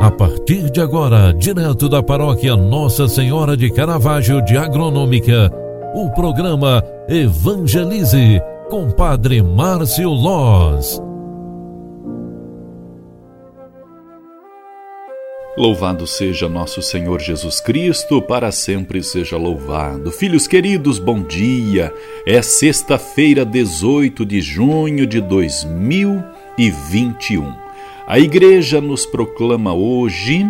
A partir de agora, direto da paróquia Nossa Senhora de Caravaggio de Agronômica, o programa Evangelize com Padre Márcio Loz. Louvado seja nosso Senhor Jesus Cristo, para sempre seja louvado. Filhos queridos, bom dia. É sexta-feira, 18 de junho de 2021. A igreja nos proclama hoje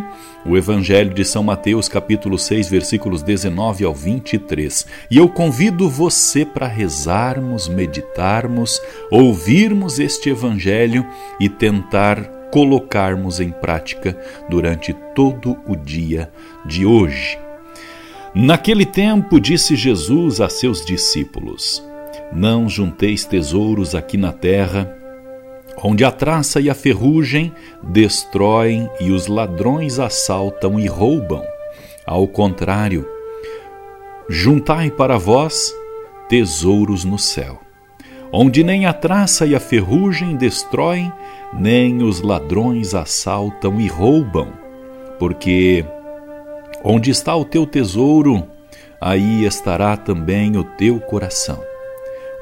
o Evangelho de São Mateus, capítulo 6, versículos 19 ao 23. E eu convido você para rezarmos, meditarmos, ouvirmos este Evangelho e tentar colocarmos em prática durante todo o dia de hoje. Naquele tempo, disse Jesus a seus discípulos: Não junteis tesouros aqui na terra onde a traça e a ferrugem destroem e os ladrões assaltam e roubam. Ao contrário, juntai para vós tesouros no céu, onde nem a traça e a ferrugem destroem, nem os ladrões assaltam e roubam, porque onde está o teu tesouro, aí estará também o teu coração.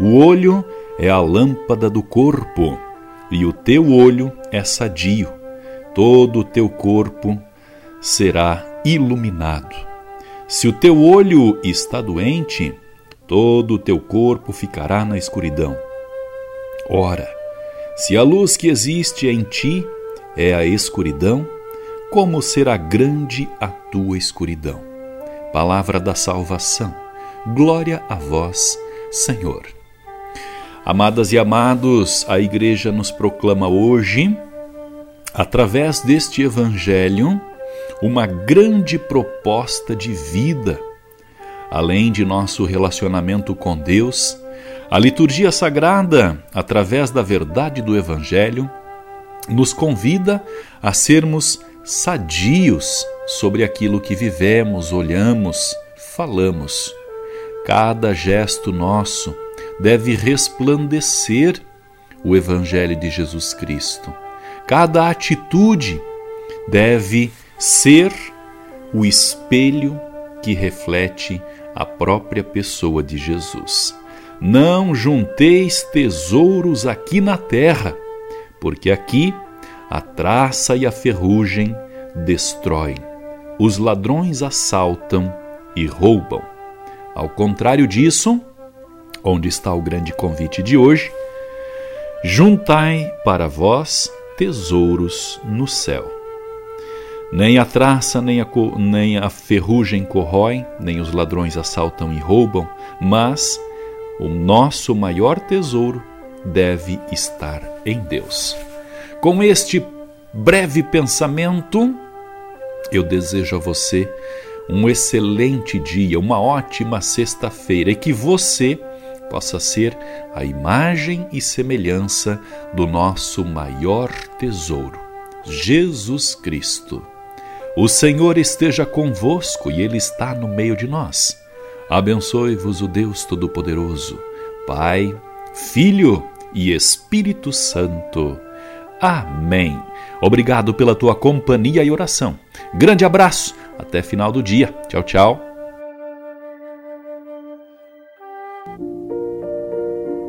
O olho é a lâmpada do corpo e o teu olho é sadio, todo o teu corpo será iluminado. Se o teu olho está doente, todo o teu corpo ficará na escuridão. Ora, se a luz que existe em ti é a escuridão, como será grande a tua escuridão? Palavra da salvação. Glória a vós, Senhor. Amadas e amados, a Igreja nos proclama hoje, através deste Evangelho, uma grande proposta de vida. Além de nosso relacionamento com Deus, a liturgia sagrada, através da verdade do Evangelho, nos convida a sermos sadios sobre aquilo que vivemos, olhamos, falamos. Cada gesto nosso, deve resplandecer o Evangelho de Jesus Cristo. Cada atitude deve ser o espelho que reflete a própria pessoa de Jesus. Não junteis tesouros aqui na terra, porque aqui a traça e a ferrugem destroem, os ladrões assaltam e roubam. Ao contrário disso, onde está o grande convite de hoje, juntai para vós tesouros no céu. Nem a traça, nem a, nem a ferrugem corroem, nem os ladrões assaltam e roubam, mas o nosso maior tesouro deve estar em Deus. Com este breve pensamento, eu desejo a você um excelente dia, uma ótima sexta-feira e que você possa ser a imagem e semelhança do nosso maior tesouro, Jesus Cristo. O Senhor esteja convosco e Ele está no meio de nós. Abençoe-vos o Deus Todo-Poderoso, Pai, Filho e Espírito Santo. Amém. Obrigado pela tua companhia e oração. Grande abraço. Até final do dia. Tchau, tchau.